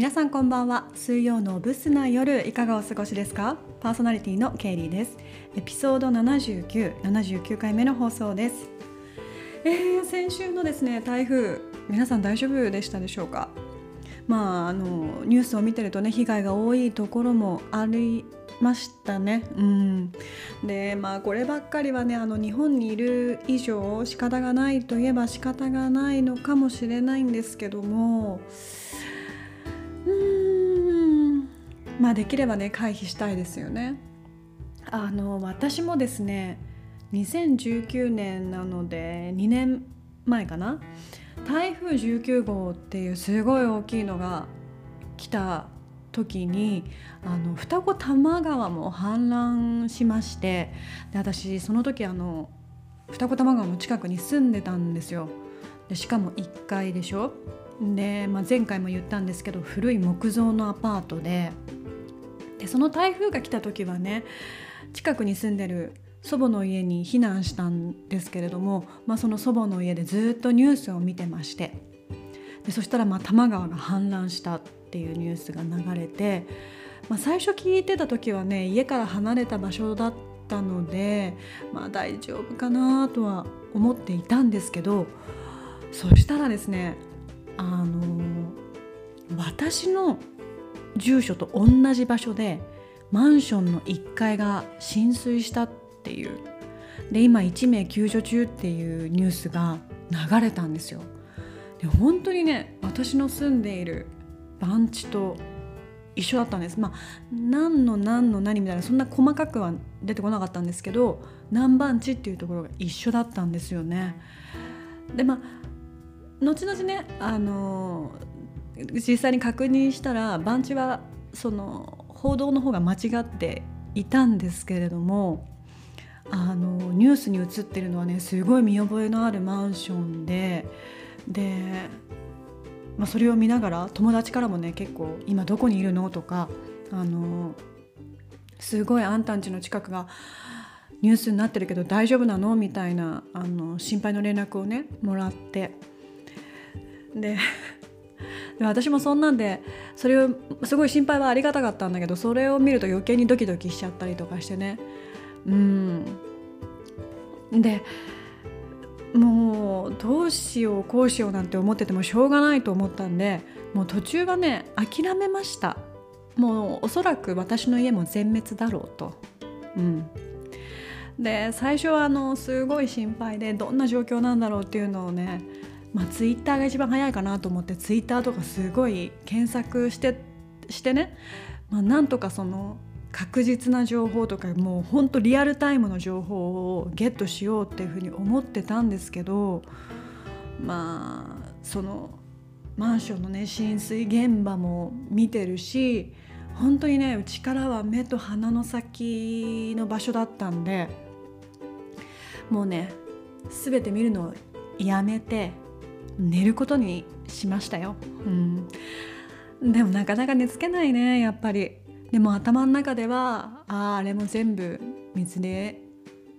皆さんこんばんは。水曜のブスな夜いかがお過ごしですか？パーソナリティのケイリーです。エピソード79、79回目の放送です。えー、先週のですね台風皆さん大丈夫でしたでしょうか？まああのニュースを見てるとね被害が多いところもありましたね。うん、でまあこればっかりはねあの日本にいる以上仕方がないといえば仕方がないのかもしれないんですけどもまあできればね回避したいですよね。あの私もですね2019年なので2年前かな。台風19号っていうすごい大きいのが来た時にあの双子玉川も氾濫しましてで私その時あの双子玉川の近くに住んでたんですよ。でしかも1階でしょ。で、まあ、前回も言ったんですけど古い木造のアパートででその台風が来た時はね近くに住んでる祖母の家に避難したんですけれども、まあ、その祖母の家でずっとニュースを見てましてでそしたらまあ多摩川が氾濫したっていうニュースが流れて、まあ、最初聞いてた時はね家から離れた場所だったので、まあ、大丈夫かなとは思っていたんですけどそしたらですねあの私の住所と同じ場所でマンションの1階が浸水したっていうで今1名救助中っていうニュースが流れたんですよ。で本当にね私の住んでいる番地と一緒だったんですまあ何の何の何みたいなそんな細かくは出てこなかったんですけど何番地っていうところが一緒だったんですよね。でまあ後々ねあの実際に確認したら番地はその報道の方が間違っていたんですけれどもあのニュースに映ってるのはねすごい見覚えのあるマンションでで、まあ、それを見ながら友達からもね結構「今どこにいるの?」とかあのすごいあんたんちの近くがニュースになってるけど大丈夫なのみたいなあの心配の連絡をねもらってでで私もそんなんでそれをすごい心配はありがたかったんだけどそれを見ると余計にドキドキしちゃったりとかしてね。うん。でもうどうしようこうしようなんて思っててもしょうがないと思ったんでもう途中はね諦めました。もうおそらく私の家も全滅だろうと。うん。で最初はあのすごい心配でどんな状況なんだろうっていうのをねまあツイッターが一番早いかなと思ってツイッターとかすごい検索してしてね、まあ、なんとかその確実な情報とかもうほんとリアルタイムの情報をゲットしようっていうふうに思ってたんですけどまあそのマンションのね浸水現場も見てるし本当にねうちからは目と鼻の先の場所だったんでもうね全て見るのをやめて寝ることにしましたよ。うん、でもなかなか寝つけないねやっぱり。でも頭の中ではあああれも全部水で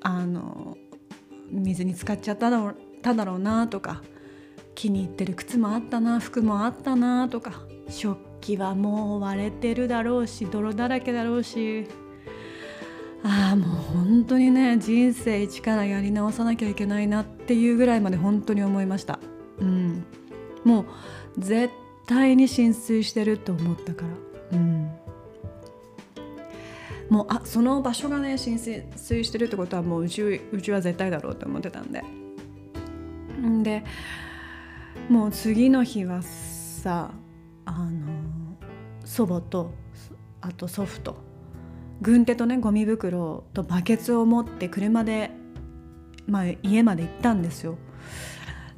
あの水に浸かっちゃっただろうただろうなとか気に入ってる靴もあったな服もあったなとか食器はもう割れてるだろうし泥だらけだろうしああもう本当にね人生一からやり直さなきゃいけないなっていうぐらいまで本当に思いました。うん、もう絶対に浸水してると思ったから。うんもうあその場所がね浸水してるってことはもううちうちは絶対だろうと思ってたんででもう次の日はさあの祖母とあと祖父と軍手とねゴミ袋とバケツを持って車で、まあ、家まで行ったんですよ。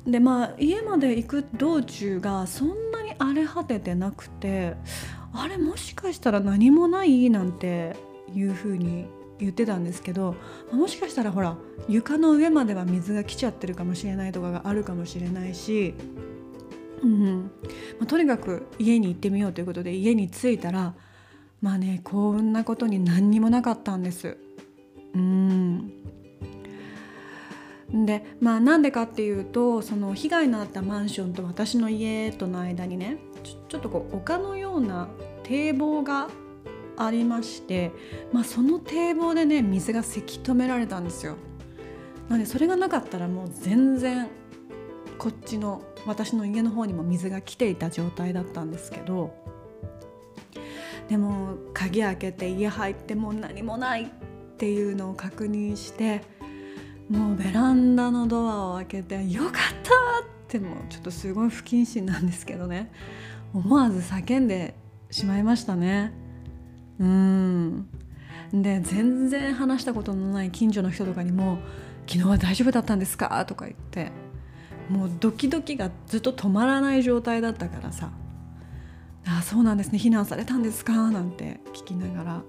でまあ家まで行く道中がそんなに荒れ果ててなくてあれもしかしたら何もないなんていうふうに言ってたんですけどもしかしたらほら床の上までは水が来ちゃってるかもしれないとかがあるかもしれないし、うんまあ、とにかく家に行ってみようということで家に着いたらまあね幸運なことに何にもなかったんです。うんでまあなんでかっていうとその被害のあったマンションと私の家との間にねちょっとこう丘のような堤防がありまして、まあ、その堤防でね水がせき止められたんですよ。なのでそれがなかったらもう全然こっちの私の家の方にも水が来ていた状態だったんですけどでも鍵開けて家入ってもう何もないっていうのを確認してもうベランダのドアを開けて「よかった!」ってもうちょっとすごい不謹慎なんですけどね思わず叫んでしまいましたね。うんで全然話したことのない近所の人とかにも「昨日は大丈夫だったんですか?」とか言ってもうドキドキがずっと止まらない状態だったからさ「ああそうなんですね避難されたんですか?」なんて聞きながら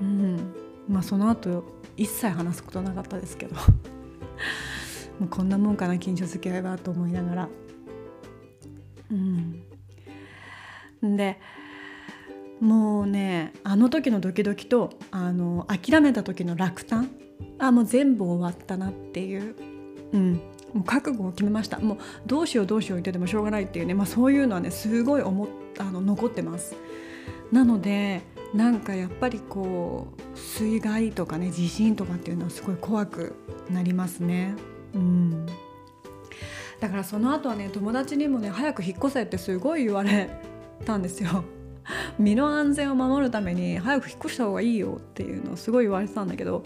うんまあその後一切話すことなかったですけど。もうこんなもんかな近所付き合いはと思いながら。うん。でもうねあの時のドキドキとあの諦めた時の落胆。あもう全部終わったなっていう、うん、もう覚悟を決めました。もうどうしようどうしよう言っててもしょうがないっていうね、まあ、そういうのはねすごい思あの残ってます。なのでなんかやっぱりこう水害とかね地震とかっていうのはすごい怖くなりますね。うん。だからその後はね友達にもね早く引っ越せってすごい言われたんですよ。身の安全を守るために早く引っ越した方がいいよっていうのをすごい言われてたんだけど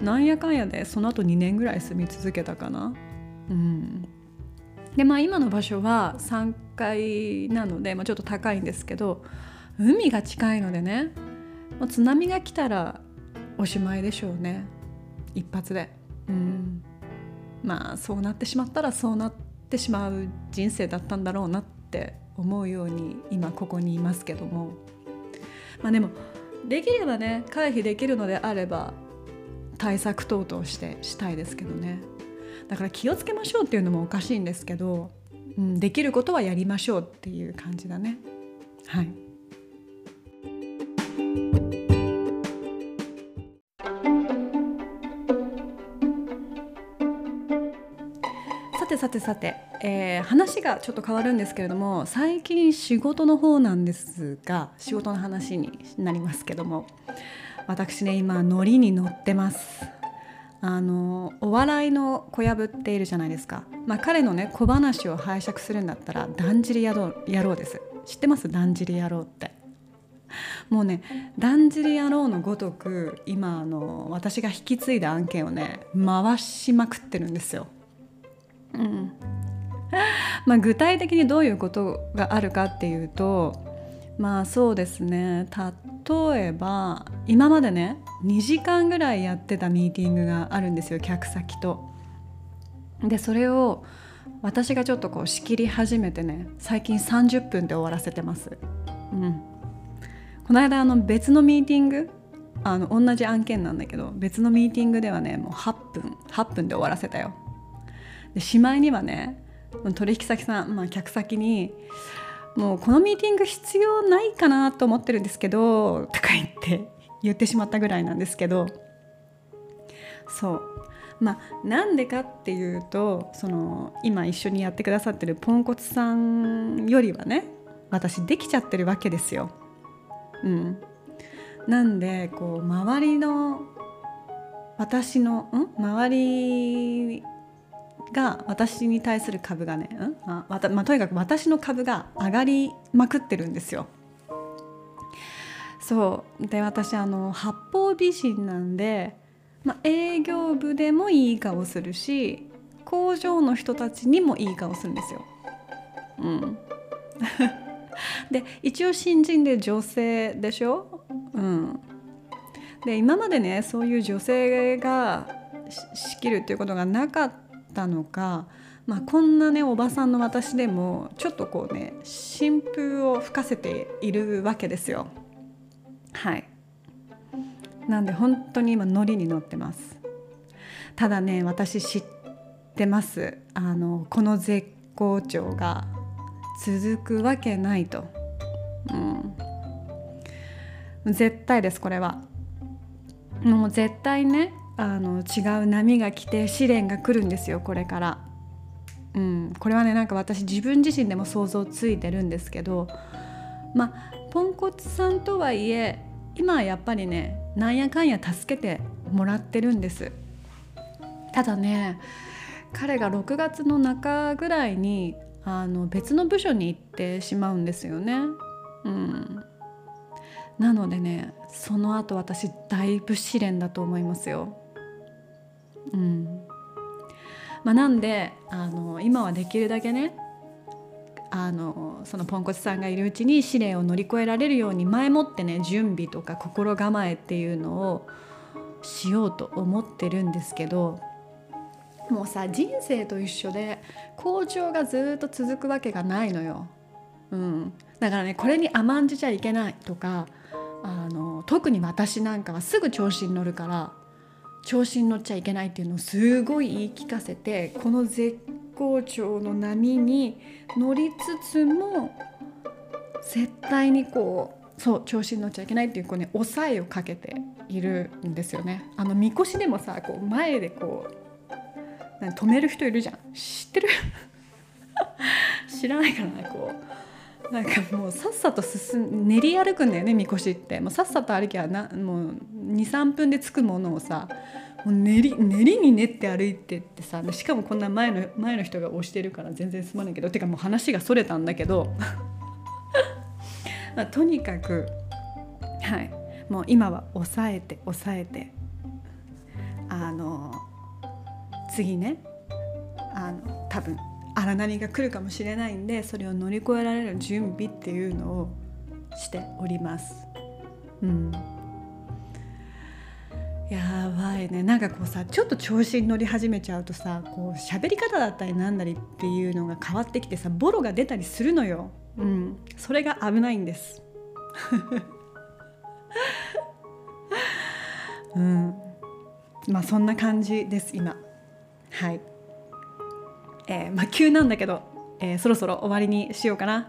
なんやかんやでその後2年ぐらい住み続けたかな。うん、でまあ今の場所は3階なので、まあ、ちょっと高いんですけど海が近いのでねもう津波が来たらおしまいでしょうね。一発で。うん、まあそうなってしまったらそうなってしまう人生だったんだろうなって思うように今ここにいますけども。まあでもできればね回避できるのであれば対策等々してしたいですけどね。だから気をつけましょうっていうのもおかしいんですけど、うん、できることはやりましょうっていう感じだね。はい。さてさてえー、話がちょっと変わるんですけれども最近仕事の方なんですが仕事の話になりますけども私ね今ノリに乗ってます。あのお笑いの小籔っているじゃないですか、まあ、彼のね小話を拝借するんだったらだんじり野郎野郎です。知ってます？だんじり野郎って。もうねだんじり野郎のごとく今あの私が引き継いだ案件をね回しまくってるんですよ。うん、まあ具体的にどういうことがあるかっていうとまあそうですね例えば今までね2時間ぐらいやってたミーティングがあるんですよ客先と。でそれを私がちょっとこう仕切り始めてね最近30分で終わらせてます。うん、この間あの別のミーティングあの同じ案件なんだけど別のミーティングではねもう8分8分で終わらせたよ。でしまいにはね取引先さん、まあ、客先に「もうこのミーティング必要ないかなと思ってるんですけど」とか言って言ってしまったぐらいなんですけどそう。まあなんでかっていうとその今一緒にやってくださってるポンコツさんよりはね私できちゃってるわけですよ。うん、なんでこう周りの私のん？周りが私に対する株がね、うん？まあまあ、とにかく私の株が上がりまくってるんですよ。そう。で私あの八方美人なんで、まあ、営業部でもいい顔するし工場の人たちにもいい顔するんですよ。うん、で一応新人で女性でしょ、うん、で今までねそういう女性が仕切るっていうことがなかっったのか、まあ、こんなねおばさんの私でもちょっとこうね新風を吹かせているわけですよ。はい。なんで本当に今ノリに乗ってます。ただね私知ってます。あのこの絶好調が続くわけないと、うん、絶対ですこれは。もう絶対ねあの違う波が来て試練が来るんですよこれから。うん、これはねなんか私自分自身でも想像ついてるんですけどまあポンコツさんとはいえ今はやっぱりねなんやかんや助けてもらってるんですただね彼が6月の中ぐらいにあの別の部署に行ってしまうんですよね。うん、なのでねその後私だいぶ試練だと思いますよ。うんまあ、なんであの今はできるだけねあのそのポンコツさんがいるうちに試練を乗り越えられるように前もってね準備とか心構えっていうのをしようと思ってるんですけどもうさ人生と一緒で好調がずっと続くわけがないのよ。うん、だからねこれに甘んじちゃいけないとかあの特に私なんかはすぐ調子に乗るから調子に乗っちゃいけないっていうのをすごい言い聞かせてこの絶好調の波に乗りつつも絶対にこうそう調子に乗っちゃいけないっていうこうね抑えをかけているんですよね。あのみこしでもさこう前でこう止める人いるじゃん。知ってる？知らないからねこう。なんかもうさっさと進練り歩くんだよねみこしって。もうさっさと歩きゃなもう23分で着くものをさもう練り練りに練って歩いてってさしかもこんな前の前の人が押してるから全然すまないけどてかもう話がそれたんだけど。まあ、とにかくはい。もう今は抑えて抑えてあの次ねあの多分荒波が来るかもしれないんでそれを乗り越えられる準備っていうのをしております。うんやばいねなんかこうさちょっと調子に乗り始めちゃうとさこう喋り方だったりなんだりっていうのが変わってきてさボロが出たりするのよ。うん、それが危ないんです。うん、まあそんな感じです今。はい。えー、まあ急なんだけど、えー、そろそろ終わりにしようかな。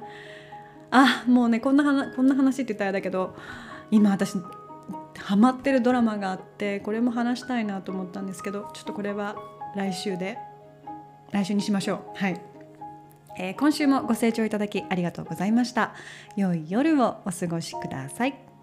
あもうねこんな話こんな話って言ったらだけど今私ハマってるドラマがあってこれも話したいなと思ったんですけどちょっとこれは来週で来週にしましょう。はい、えー、今週もご清聴いただきありがとうございました。良い夜をお過ごしください。